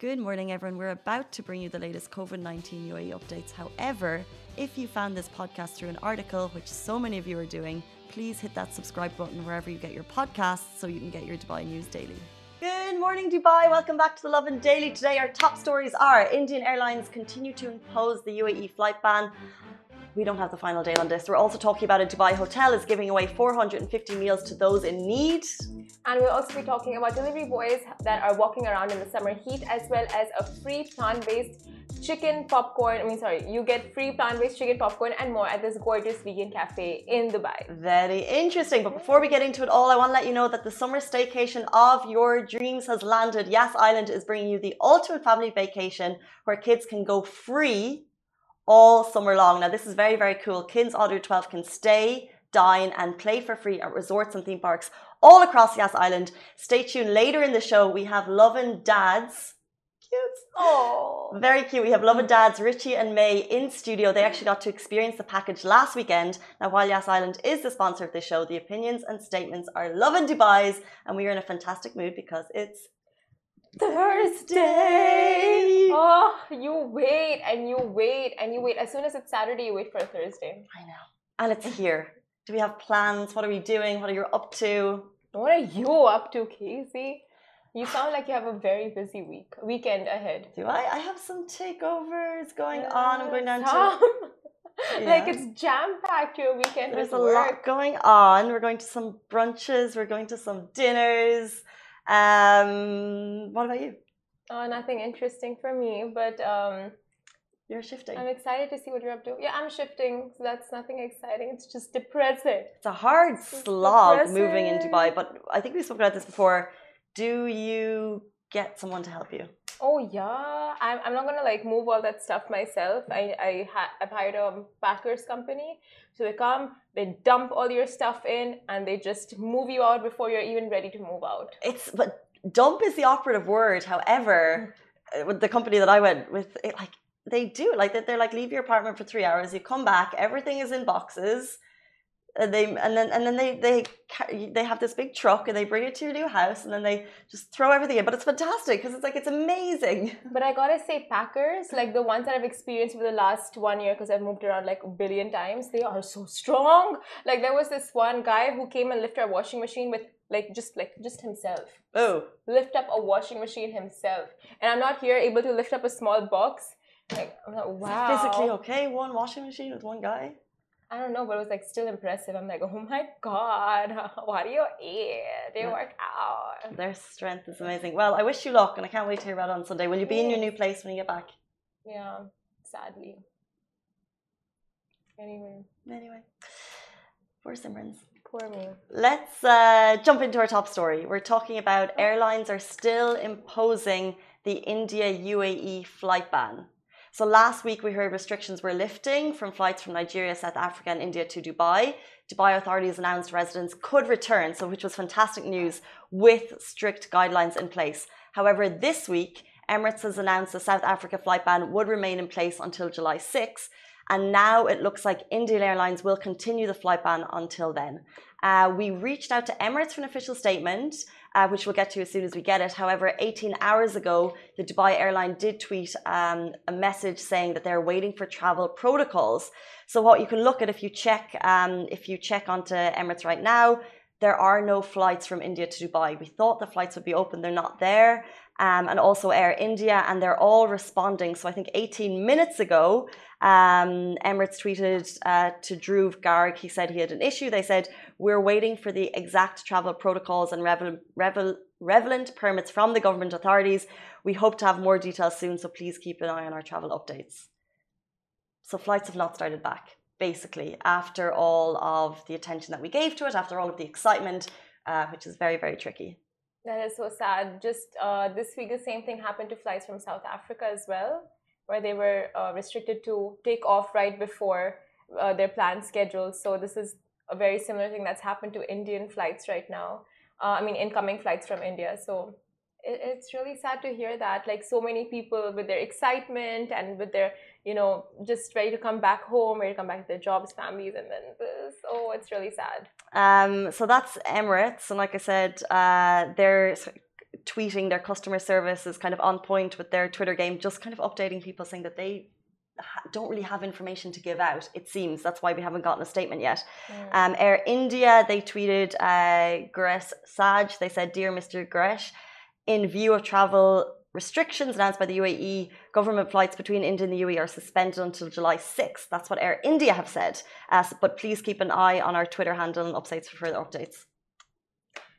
Good morning, everyone. We're about to bring you the latest COVID 19 UAE updates. However, if you found this podcast through an article, which so many of you are doing, please hit that subscribe button wherever you get your podcasts so you can get your Dubai news daily. Good morning, Dubai. Welcome back to the Lovin Daily. Today, our top stories are Indian Airlines continue to impose the UAE flight ban. We don't have the final date on this. We're also talking about a Dubai hotel is giving away 450 meals to those in need. And we'll also be talking about delivery boys that are walking around in the summer heat, as well as a free plant-based chicken popcorn. I mean, sorry, you get free plant-based chicken popcorn and more at this gorgeous vegan cafe in Dubai. Very interesting. But before we get into it all, I want to let you know that the summer staycation of your dreams has landed. Yas Island is bringing you the ultimate family vacation where kids can go free all summer long. Now, this is very, very cool. Kids under 12 can stay, dine, and play for free at resorts and theme parks all across Yas Island. Stay tuned. Later in the show, we have Lovin Dads. Cute. Oh, Very cute. We have Lovin Dads, Richie and May in studio. They actually got to experience the package last weekend. Now, while Yas Island is the sponsor of this show, the opinions and statements are Lovin Dubai's, and we are in a fantastic mood because it's Thursday. Oh, you wait and you wait and you wait. As soon as it's Saturday, you wait for a Thursday. I know. And it's here. Do we have plans? What are we doing? What are you up to? What are you up to, Casey? You sound like you have a very busy week, weekend ahead. Do I? I have some takeovers going on. I'm going down to. Tom. like it's jam packed your weekend. There's with a work. lot going on. We're going to some brunches. We're going to some dinners. Um, what about you? Oh, nothing interesting for me, but um, You're shifting. I'm excited to see what you're up to. Yeah, I'm shifting, so that's nothing exciting. It's just depressing. It's a hard slog moving in. Dubai, but I think we spoke about this before. Do you get someone to help you? Oh yeah, I'm, I'm not gonna like move all that stuff myself. I I ha- I've hired a packers company, so they come, they dump all your stuff in, and they just move you out before you're even ready to move out. It's but dump is the operative word. However, uh, with the company that I went with, it, like they do, like they- they're like leave your apartment for three hours, you come back, everything is in boxes. And they and then and then they they they have this big truck and they bring it to your new house and then they just throw everything in. But it's fantastic because it's like it's amazing. But I gotta say, packers, like the ones that I've experienced for the last one year, because I've moved around like a billion times, they are so strong. Like there was this one guy who came and lifted our washing machine with like just like just himself. Oh, lift up a washing machine himself. And I'm not here able to lift up a small box. Like, I'm like, wow. physically okay? One washing machine with one guy. I don't know, but it was like still impressive. I'm like, oh my god, what do you eat? They Yeah. work out? Their strength is amazing. Well, I wish you luck, and I can't wait to hear about it on Sunday. Will you be in your new place when you get back? Yeah, sadly. Anyway, Anyway, poor Simrans. poor me. Let's uh, jump into our top story. We're talking about airlines are still imposing the India UAE flight ban. So last week we heard restrictions were lifting from flights from Nigeria, South Africa, and India to Dubai. Dubai authorities announced residents could return, so which was fantastic news with strict guidelines in place. However, this week Emirates has announced the South Africa flight ban would remain in place until July 6, and now it looks like Indian Airlines will continue the flight ban until then. Uh, we reached out to Emirates for an official statement, uh, which we'll get to as soon as we get it. However, 18 hours ago, the Dubai airline did tweet um, a message saying that they're waiting for travel protocols. So what you can look at if you check um, if you check onto Emirates right now, there are no flights from India to Dubai. We thought the flights would be open, they're not there. Um, and also Air India, and they're all responding. So I think 18 minutes ago, um, Emirates tweeted uh, to Dhruv Garg. He said he had an issue. They said, We're waiting for the exact travel protocols and revel, relevant permits from the government authorities. We hope to have more details soon, so please keep an eye on our travel updates. So flights have not started back, basically, after all of the attention that we gave to it, after all of the excitement, uh, which is very, very tricky. That is so sad. Just uh, this week, the same thing happened to flights from South Africa as well, where they were uh, restricted to take off right before uh, their planned schedule. So this is a very similar thing that's happened to Indian flights right now. Uh, I mean, incoming flights from India. So it's really sad to hear that. Like so many people with their excitement and with their, you know, just ready to come back home, ready to come back to their jobs, families, and then this. Oh, it's really sad. Um, so that's Emirates, and like I said, uh, they're tweeting their customer service is kind of on point with their Twitter game, just kind of updating people saying that they don't really have information to give out. It seems that's why we haven't gotten a statement yet. Mm. Um, Air India they tweeted uh, Ganesh Saj. They said, "Dear Mr. Ganesh, in view of travel restrictions announced by the UAE, government flights between India and the UAE are suspended until July 6th. That's what Air India have said. Uh, but please keep an eye on our Twitter handle and updates for further updates.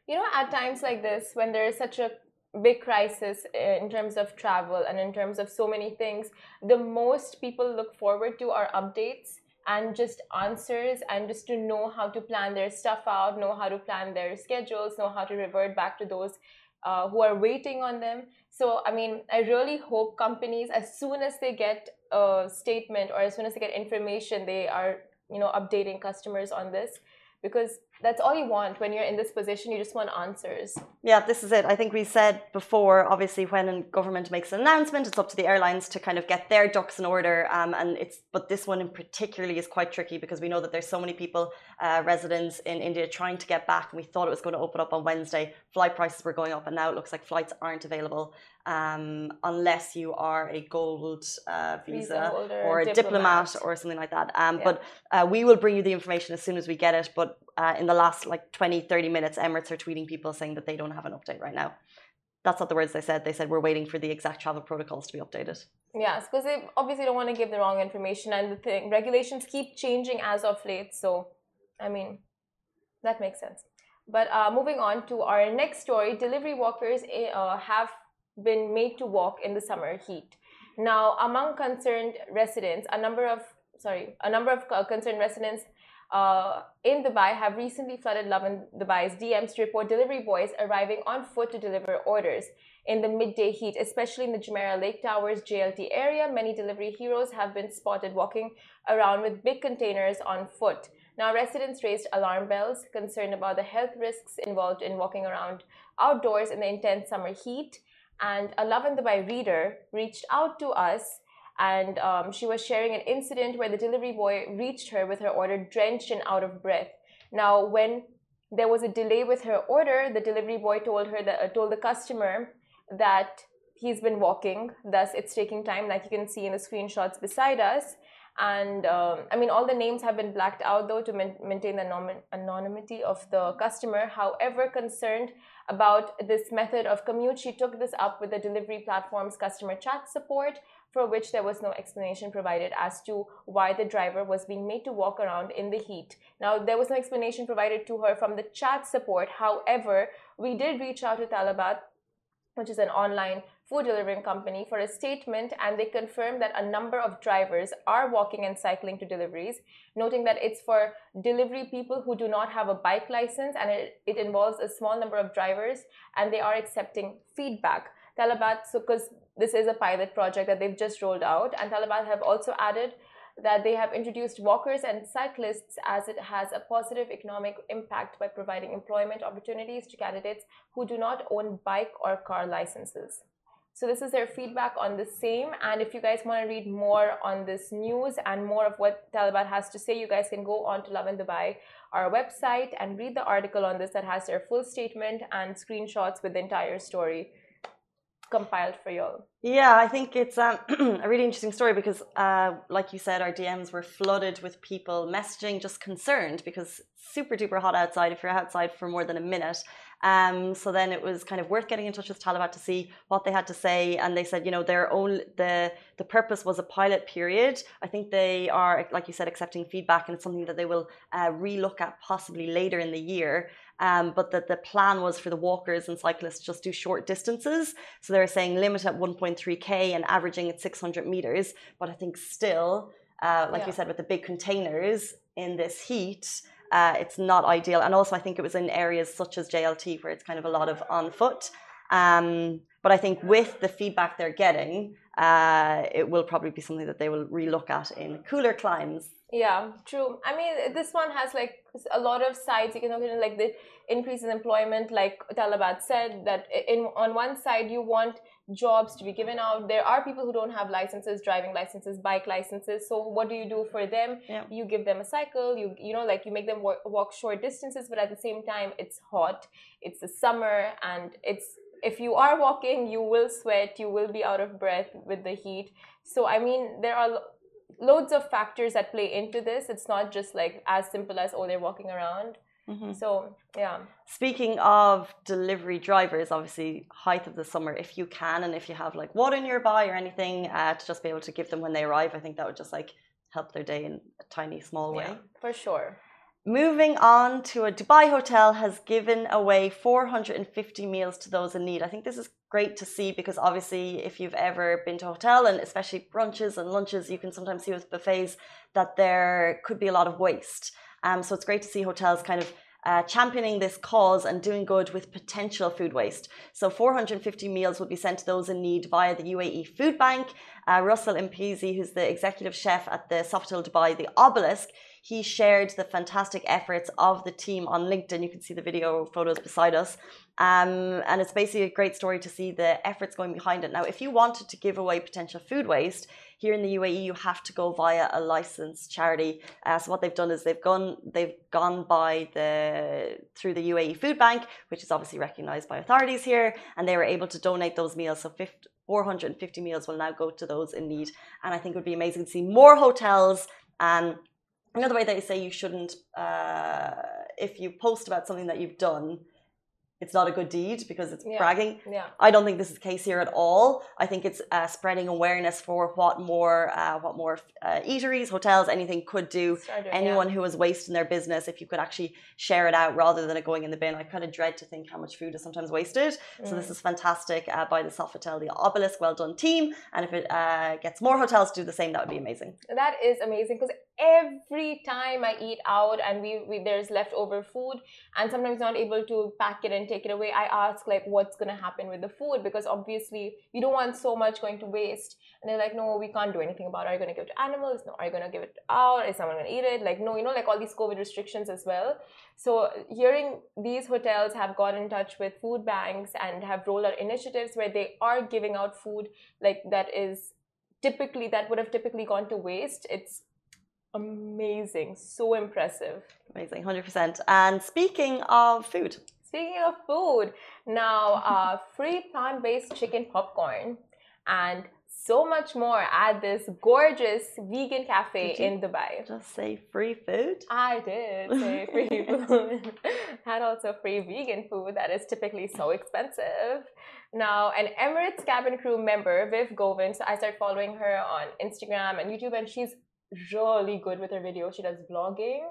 You know, at times like this, when there is such a big crisis in terms of travel and in terms of so many things, the most people look forward to are updates and just answers and just to know how to plan their stuff out, know how to plan their schedules, know how to revert back to those uh, who are waiting on them. So, I mean, I really hope companies, as soon as they get a statement or as soon as they get information, they are, you know, updating customers on this because that's all you want when you're in this position. You just want answers. Yeah, this is it. I think we said before, obviously, when a government makes an announcement, it's up to the airlines to kind of get their ducks in order. Um, and it's but this one in particularly is quite tricky because we know that there's so many people, uh, residents in India, trying to get back. And we thought it was going to open up on Wednesday. Flight prices were going up, and now it looks like flights aren't available um, unless you are a gold uh, visa, or a diplomat. diplomat. or something like that. Um, yeah. But uh, we will bring you the information as soon as we get it. But uh, in the last like 20, 30 minutes, Emirates are tweeting people saying that they don't have an update right now. That's not the words they said. They said we're waiting for the exact travel protocols to be updated. Yes, because they obviously don't want to give the wrong information, and the thing regulations keep changing as of late. So, I mean, that makes sense. But uh, moving on to our next story, delivery workers eh, uh, have been made to walk in the summer heat. Now, among concerned residents, a number of sorry, a number of uh, concerned residents uh, in Dubai have recently flooded Lovin Dubai's DMs to report delivery boys arriving on foot to deliver orders in the midday heat, especially in the Jumeirah Lake Towers JLT area. Many delivery heroes have been spotted walking around with big containers on foot. Now, residents raised alarm bells concerned about the health risks involved in walking around outdoors in the intense summer heat and a Lovin Dubai reader reached out to us and um, she was sharing an incident where the delivery boy reached her with her order drenched and out of breath. Now, when there was a delay with her order, the delivery boy told her that uh, told the customer that he's been walking, thus it's taking time, like you can see in the screenshots beside us. And um, I mean, all the names have been blacked out though to maintain the anonymity of the customer. However, concerned about this method of commute, she took this up with the delivery platform's customer chat support, for which there was no explanation provided as to why the driver was being made to walk around in the heat. Now, there was no explanation provided to her from the chat support. However, we did reach out to Talabat, which is an online food delivering company for a statement and they confirmed that a number of drivers are walking and cycling to deliveries noting that it's for delivery people who do not have a bike license and it, it involves a small number of drivers and they are accepting feedback. Talabat so because this is a pilot project that they've just rolled out and talabat have also added that they have introduced walkers and cyclists as it has a positive economic impact by providing employment opportunities to candidates who do not own bike or car licenses. So this is their feedback on the same. And if you guys want to read more on this news and more of what Talabat has to say, you guys can go on to Lovin Dubai, our website, and read the article on this that has their full statement and screenshots with the entire story compiled for you all. Yeah, I think it's um, a really interesting story because, uh, like you said, our DMs were flooded with people messaging just concerned because super duper hot outside if you're outside for more than a minute. Um, so then it was kind of worth getting in touch with Talabat to see what they had to say, and they said, you know, their own the the purpose was a pilot period. I think they are, like you said, accepting feedback, and it's something that they will uh, relook at possibly later in the year. Um, but that the plan was for the walkers and cyclists just do short distances. So they're saying limit at 1.3k and averaging at 600 meters. But I think still, uh, like yeah. you said, with the big containers in this heat uh, it's not ideal. And also, I think it was in areas such as JLT where it's kind of a lot of on foot. Um, but I think with the feedback they're getting, uh, it will probably be something that they will relook at in cooler climes. Yeah, true. I mean, this one has like a lot of sides. You can look at like the increase in employment, like Talabat said, that in on one side you want jobs to be given out. There are people who don't have licenses, driving licenses, bike licenses. So what do you do for them? Yeah. You give them a cycle. You you know like you make them walk, walk short distances, but at the same time it's hot. It's the summer and it's if you are walking, you will sweat, you will be out of breath with the heat. So, I mean, there are loads of factors that play into this. It's not just like as simple as, oh, they're walking around. Mm-hmm. So, yeah. Speaking of delivery drivers, obviously, height of the summer, if you can and if you have like water nearby or anything uh, to just be able to give them when they arrive, I think that would just like help their day in a tiny, small way. Yeah, for sure. Moving on to a Dubai hotel has given away 450 meals to those in need. I think this is great to see because obviously, if you've ever been to a hotel and especially brunches and lunches, you can sometimes see with buffets that there could be a lot of waste. Um, so it's great to see hotels kind of uh, championing this cause and doing good with potential food waste. So 450 meals will be sent to those in need via the UAE Food Bank. Uh, Russell Impizi, who's the executive chef at the Sofitel Dubai, the Obelisk, he shared the fantastic efforts of the team on LinkedIn. You can see the video photos beside us. Um, and it's basically a great story to see the efforts going behind it. Now, if you wanted to give away potential food waste, here in the UAE, you have to go via a licensed charity. Uh, so what they've done is they've gone they've gone by the through the UAE Food Bank, which is obviously recognised by authorities here, and they were able to donate those meals. So 50, 450 meals will now go to those in need. And I think it would be amazing to see more hotels. Um, another way they say you shouldn't, uh, if you post about something that you've done, it's not a good deed because it's yeah. bragging. Yeah. I don't think this is the case here at all. I think it's uh, spreading awareness for what more, uh, what more uh, eateries, hotels, anything could do. Started, Anyone yeah. who is wasting their business, if you could actually share it out rather than it going in the bin. I kind of dread to think how much food is sometimes wasted. Mm. So this mm. is fantastic uh, by the Sofitel, the Obelisk. Well done, team. And if it uh, gets more hotels to do the same, that would be amazing. That is amazing because every time I eat out and we, we there's leftover food and sometimes not able to pack it and take it away, I ask like what's gonna happen with the food because obviously you don't want so much going to waste. And they're like, no, we can't do anything about it. Are you gonna give it to animals? No, are you gonna give it out? Is someone gonna eat it? Like no, you know, like all these COVID restrictions as well. So hearing these hotels have got in touch with food banks and have rolled out initiatives where they are giving out food like that is typically that would have typically gone to waste. It's amazing, so impressive. Amazing, 100%. And speaking of food, speaking of food, now uh, free plant based chicken popcorn and so much more at this gorgeous vegan cafe in Dubai. Just say free food? I did say free food. Had also free vegan food that is typically so expensive. Now, an Emirates cabin crew member, Viv Govind, so I started following her on Instagram and YouTube, and she's really good with her videos. She does vlogging,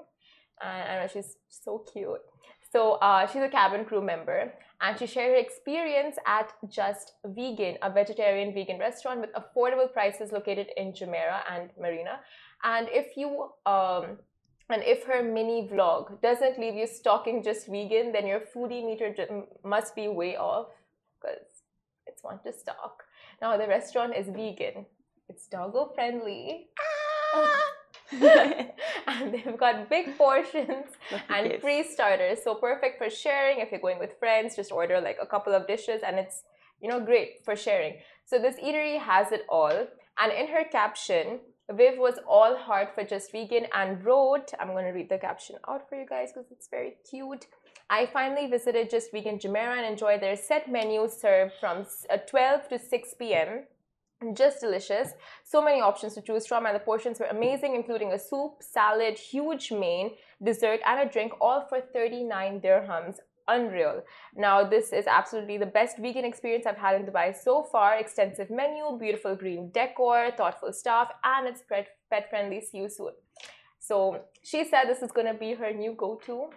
and she's so cute. So uh, she's a cabin crew member, and she shared her experience at Just Vegan, a vegetarian vegan restaurant with affordable prices located in Jumeirah and Marina. And if you um, and if her mini vlog doesn't leave you stalking just vegan, then your foodie meter must be way off because it's one to stalk. Now the restaurant is vegan. It's doggo friendly. and they've got big portions and free starters. So perfect for sharing if you're going with friends. Just order like a couple of dishes and it's, you know, great for sharing. So this eatery has it all. And in her caption, Viv was all heart for just vegan and wrote, I'm going to read the caption out for you guys because it's very cute. I finally visited Just Vegan Jumeirah and enjoyed their set menu served from uh, 12 to 6 p.m just delicious. So many options to choose from, and the portions were amazing, including a soup, salad, huge main, dessert, and a drink, all for 39 dirhams. Unreal. Now, this is absolutely the best vegan experience I've had in Dubai so far. Extensive menu, beautiful green decor, thoughtful staff, and it's pet friendly. See you soon. So, she said this is going to be her new go to.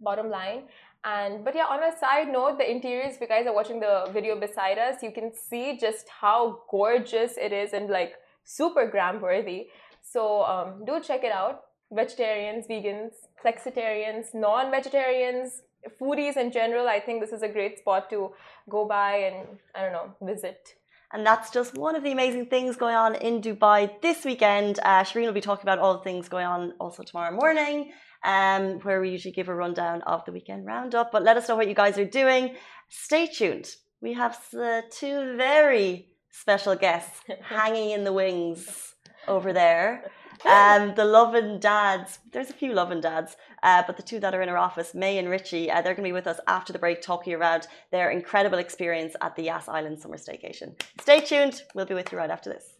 Bottom line, and but yeah, on a side note, the interiors, if you guys are watching the video beside us, you can see just how gorgeous it is and like super gram worthy. So um, do check it out. Vegetarians, vegans, flexitarians, non-vegetarians, foodies in general, I think this is a great spot to go by and I don't know, visit. And that's just one of the amazing things going on in Dubai this weekend. Uh, Shireen will be talking about all the things going on also tomorrow morning um, where we usually give a rundown of the weekend roundup. But let us know what you guys are doing. Stay tuned. We have uh, two very special guests hanging in the wings over there. Um, the Lovin dads, there's a few Lovin dads, uh, but the two that are in our office, May and Richie, uh, they're going to be with us after the break talking about their incredible experience at the Yas Island summer staycation. Stay tuned. We'll be with you right after this.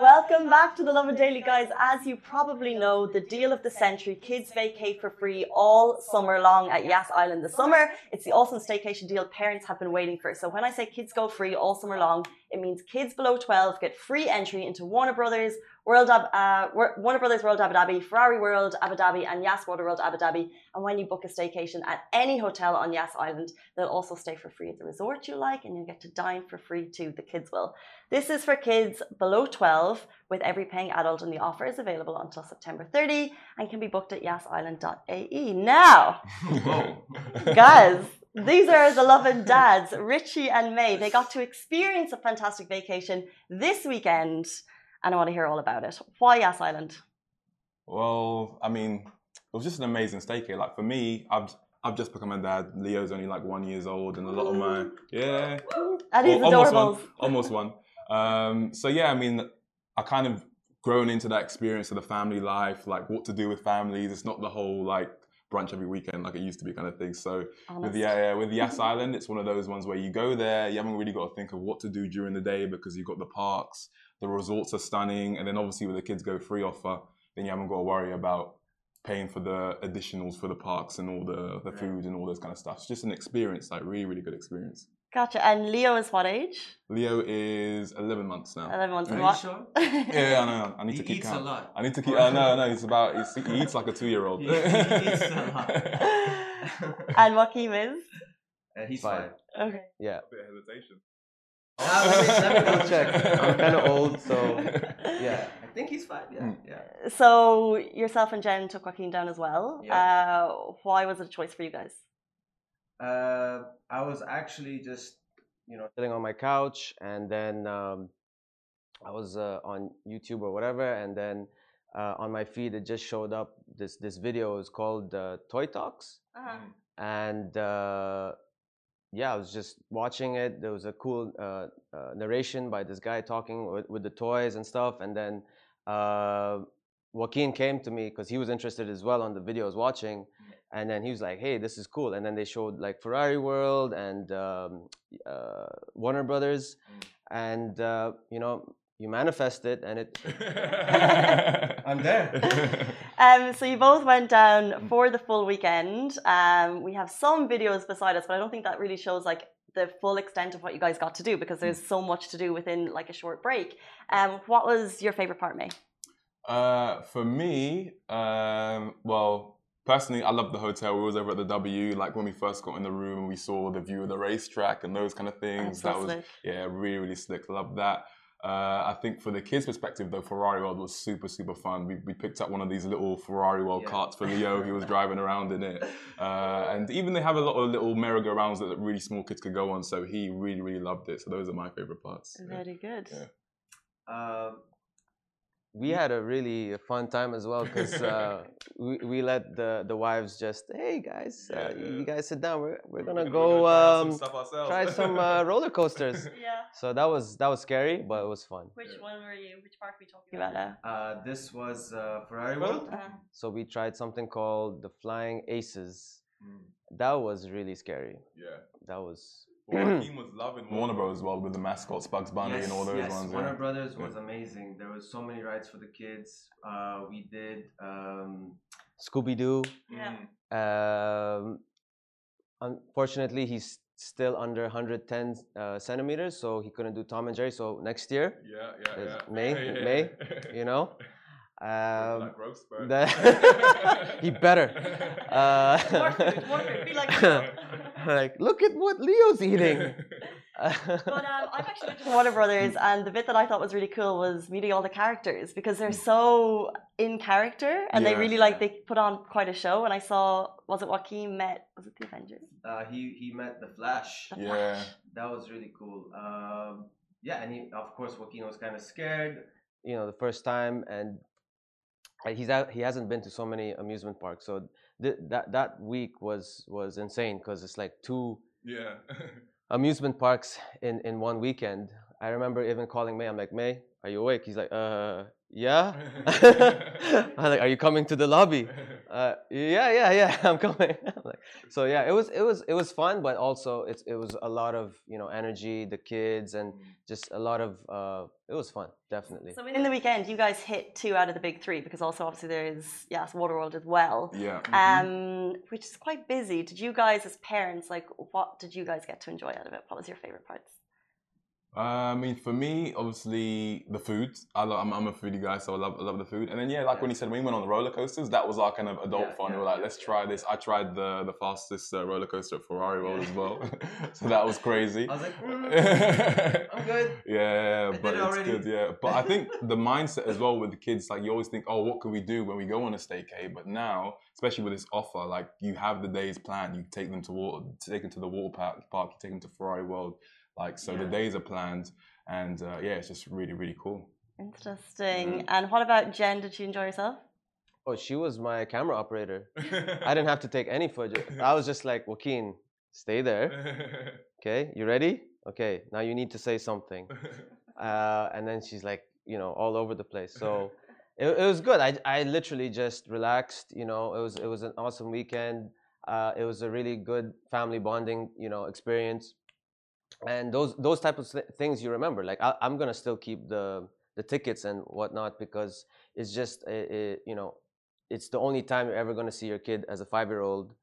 Welcome back to the Lovin Daily, guys. As you probably know, the deal of the century, kids vacate for free all summer long at Yas Island this summer. It's the awesome staycation deal parents have been waiting for. So when I say kids go free all summer long, it means kids below 12 get free entry into Warner Brothers, World uh, Warner Brothers World Abu Dhabi, Ferrari World Abu Dhabi, and Yas Water World Abu Dhabi. And when you book a staycation at any hotel on Yas Island, they'll also stay for free at the resort you like, and you get to dine for free too. The kids will. This is for kids below 12, with every paying adult, and the offer is available until September 30 and can be booked at yasisland.ae. Now, guys. These are the Lovin dads, Richie and May. They got to experience a fantastic vacation this weekend and I want to hear all about it. Why Yas Island? Well, I mean, it was just an amazing staycation. Like for me, I've I've just become a dad. Leo's only like one years old, and a lot of my yeah, and he's well, almost one, almost one. Um, so yeah, I mean, I kind of grown into that experience of the family life, like what to do with families. It's not the whole like brunch every weekend like it used to be kind of thing. So Honest. with the yeah, with the Yas Island, it's one of those ones where you go there, you haven't really got to think of what to do during the day because you've got the parks, the resorts are stunning, and then obviously with the kids go free offer, then you haven't got to worry about paying for the additionals for the parks and all the the food and all those kind of stuff. It's just an experience, like really really good experience. Gotcha. And Leo is what age? Leo is 11 months now. 11 months. Are you sure? yeah, I know. I need he to keep eats count. a lot. I need to keep. Uh, no, no. He's about. He's, he eats like a two-year-old. he, he eats a lot. and Joaquin is? Uh, he's Five. five. Okay. Yeah. A bit of hesitation. Ah, let me- let me Double check. I'm kind of old, so yeah. I think he's five. Yeah, Mm. yeah. So yourself and Jen took Joaquin down as well. Yeah. Uh, why was it a choice for you guys? Uh, I was actually just You know, sitting on my couch, and then um, I was uh, on YouTube or whatever, and then uh, on my feed it just showed up this this video is called uh, Toy Talks, Uh-huh. and uh, yeah, I was just watching it. There was a cool uh, uh, narration by this guy talking with, with the toys and stuff, and then uh, Joaquin came to me because he was interested as well on the video I was watching, and then he was like, "Hey, this is cool." And then they showed like Ferrari World and um, uh, Warner Brothers, and uh, you know, you manifest it, and it. I'm there. Um, so you both went down for the full weekend. Um, we have some videos beside us, but I don't think that really shows like the full extent of what you guys got to do because there's so much to do within like a short break. Um, what was your favorite part, May? Uh, for me, um, well, personally, I love the hotel. We was over at the W, like when we first got in the room and we saw the view of the racetrack and those kind of things. so that was slick. yeah, really really slick. Love that. Uh, I think for the kids' perspective, though, Ferrari World was super, super fun. We, we picked up one of these little Ferrari World Yeah. carts for Leo. He was driving around in it. Uh, and even they have a lot of little merry-go-rounds that really small kids could go on. So he really, really loved it. So those are my favorite parts. Yeah. Very good. Yeah. Uh, we had a really fun time as well because uh, we, we let the, the wives just hey guys uh, Yeah, yeah. you guys sit down we're, we're gonna We're go try out some um, stuff ourselves. try some uh, roller coasters Yeah. so that was that was scary but it was fun Which one were you? Which park were you talking about now? uh, this was uh, Ferrari World. Uh, so we tried something called the flying aces Mm, that was really scary yeah. that was Well, Joaquin was loving Warner Bros. as well with the mascots, Bugs Bunny yes, and all those yes. ones. Warner yeah. Brothers Yeah. was amazing. There was so many rides for the kids. Uh, we did. Um, scooby-doo Yeah. um, unfortunately he's still under 110 uh, centimeters so he couldn't do tom and jerry so next year Yeah, yeah, yeah. May, Yeah, yeah, May, yeah. you know. Um, like growth he better. Uh, More food, more food. Be like, like, look at what Leo's eating. But um, I've actually been to Warner Brothers, and the bit that I thought was really cool was meeting all the characters because they're so in character, and they really like they put on quite a show. And I saw, was it Joaquin met? Was it the Avengers? uh, he he met the Flash. The Yeah. Flash. That was really cool. Um, yeah, and he, of course, Joaquin was kind of scared. you know the first time and he's out, he hasn't been to so many amusement parks so th- that that week was was insane because it's like two Yeah. amusement parks in in one weekend. I remember even calling may i'm like may are you awake? He's like uh yeah. I'm like are you coming to the lobby uh, yeah, yeah, yeah. I'm coming. Like, so yeah, it was it was it was fun, but also it's it was a lot of you know energy, the kids, and just a lot of uh, it was fun, definitely. So in the weekend, you guys hit two out of the big three because also obviously there is Yas, Waterworld as well, yeah. um, which is quite busy. Did you guys, as parents, like what did you guys get to enjoy out of it? What was your favorite parts? Uh, I mean, for me, obviously the food. I love, I'm, I'm a foodie guy, so I love, I love the food. And then yeah, like when you said when we went on the roller coasters, that was our kind of adult Yeah, fun. we were like, yeah, let's yeah. try this. I tried the the fastest uh, roller coaster at Ferrari World as well, so that was crazy. I was like, mm, I'm good. Yeah, but it it's good. Yeah, but I think the mindset as well with the kids, like you always think, oh, what can we do when we go on a staycay? But now, especially with this offer, like you have the days planned. You take them to water, take them to the water park. Park. You take them to Ferrari World. Like so, the days are planned, and uh, yeah, it's just really, really cool. Interesting. Mm-hmm. And what about Jen? Did you enjoy yourself? Oh, she was my camera operator. I didn't have to take any footage. I was just like, Joaquin, stay there. Okay, you ready? Okay, now you need to say something. uh, and then she's like, you know, all over the place. So it, it was good. I, I literally just relaxed. You know, it was it was an awesome weekend. Uh, it was a really good family bonding, you know, experience. And those those type of th- things you remember. Like I, I'm gonna still keep the the tickets and whatnot because it's just uh you know, it's the only time you're ever gonna see your kid as a five year old,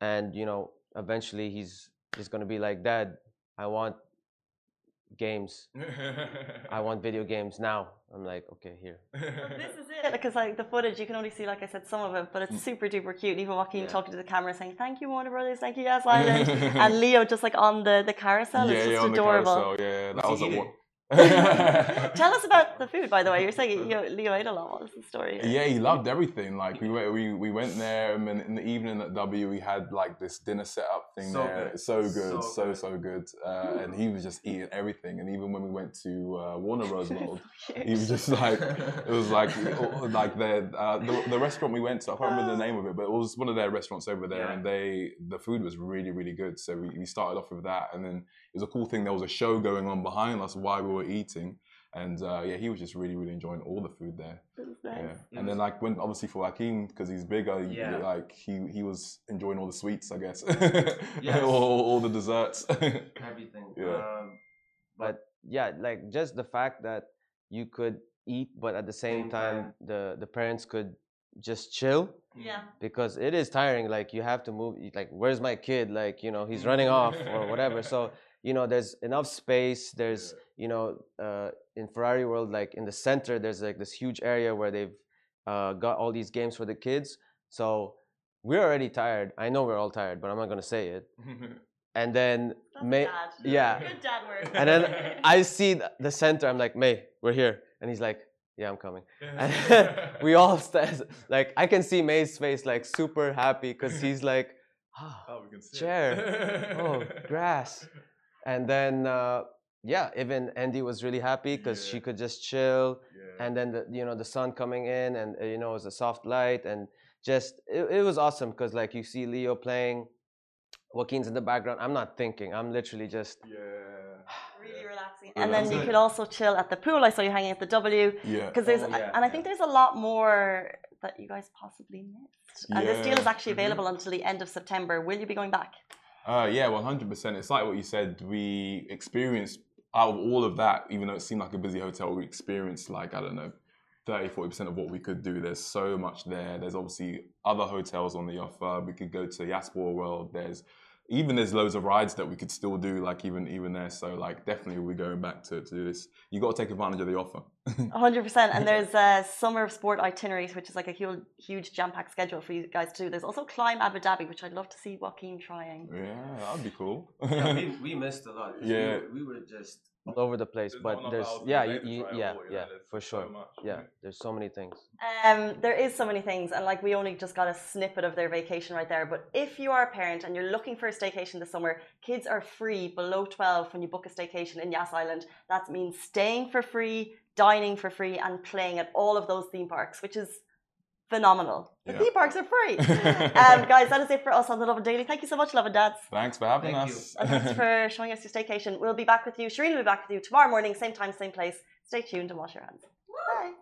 and you know, eventually he's he's gonna be like, Dad, I want games. I want video games now. I'm like, okay, here. This is it. Because like the footage, you can only see, like I said, some of it, but it's mm. super duper cute. And even Joaquin Yeah. talking to the camera saying, "Thank you, Warner Brothers. Thank you, Yas Island." and Leo just like on the the carousel. yeah, it's just yeah, on adorable. the carousel. Yeah, that What's was he a eating? one. Tell us about the food, by the way. You're saying you, Leo ate a lot. What was the story? Yeah, he loved everything. Like we went, we we went there, and then in the evening at W, we had like this dinner setup thing So there. good. So good, So so good. so good. Uh, and he was just eating everything. And even when we went to uh, Warner Bros. World, he was just like it was like like the, uh, the the restaurant we went to. I can't remember the name of it, but it was one of their restaurants over there, Yeah. and they the food was really really good. So we, we started off with that, and then it was a cool thing. There was a show going on behind us while we were eating. And uh, yeah, he was just really, really enjoying all the food there. It was nice. Yeah, It and then like when obviously for Joaquin because he's bigger, you- Yeah. like he he was enjoying all the sweets, I guess, Yes. all, all- all the desserts. Everything. Yeah. Um, but yeah like just the fact that you could eat but at the same Same time time. the the parents could just chill Yeah. because it is tiring like you have to move like where's my kid like you know he's running off or whatever so you know there's enough space there's you know uh, in ferrari world like in the center there's like this huge area where they've uh, got all these games for the kids so we're already tired i know we're all tired but i'm not going to say it and then That's may dad. yeah Good dad work. and then I see the center. I'm like, May, we're here. And he's like, Yeah, I'm coming. And we all stand. Like, I can see May's face, like, super happy because he's like, oh, we can see chair. Oh, grass. And then, uh, yeah, even Andy was really happy because she could just chill. Yeah. And then, the, you know, the sun coming in and, uh, you know, it was a soft light. And just, it, it was awesome because, like, you see Leo playing. Joaquin's in the background. I'm not thinking. I'm literally just yeah. really relaxing. Yeah, and then you it. could also chill at the pool. I saw you hanging at the W Yeah. because there's, Oh, yeah, and I yeah. think there's a lot more that you guys possibly missed. And this deal is actually available until the end of September. Will you be going back? Uh, yeah, one hundred percent. It's like what you said. We experienced out of all of that, even though it seemed like a busy hotel, we experienced like I don't know, 30 40 percent of what we could do. There's so much there. There's obviously other hotels on the offer. We could go to Yaspor World. There's even there's loads of rides that we could still do, like even even there. So like definitely we're going back to, to do this. You got to take advantage of the offer. 100%. And there's a summer of sport itineraries, which is like a huge, huge jam packed schedule for you guys to do. There's also Climb Abu Dhabi, which I'd love to see Joaquin trying. yeah, that'd be cool. yeah, we, we missed a lot. Yeah. were- We, were just all over the place. There's but there's yeah, in you, you, try yeah, all, you know, yeah, there's for so sure. much, yeah, there's so many things. Um, there is so many things, and like we only just got a snippet of their vacation right there. But if you are a parent and you're looking for a staycation this summer, kids are free below 12 when you book a staycation in Yas Island. That means staying for free, dining for free, and playing at all of those theme parks, which is phenomenal. The Yeah. theme parks are free. um, guys, that is it for us on the Lovin Daily. Thank you so much, Lovin Dads. Thanks for having Thank you. us. And thanks for showing us your staycation. We'll be back with you. Shireen will be back with you tomorrow morning, same time, same place. Stay tuned and wash your hands. Bye.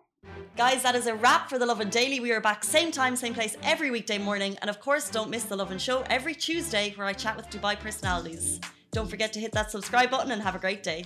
Guys, that is a wrap for the Lovin Daily. We are back same time, same place every weekday morning. And of course, don't miss the Lovin Show every Tuesday where I chat with Dubai personalities. Don't forget to hit that subscribe button and have a great day.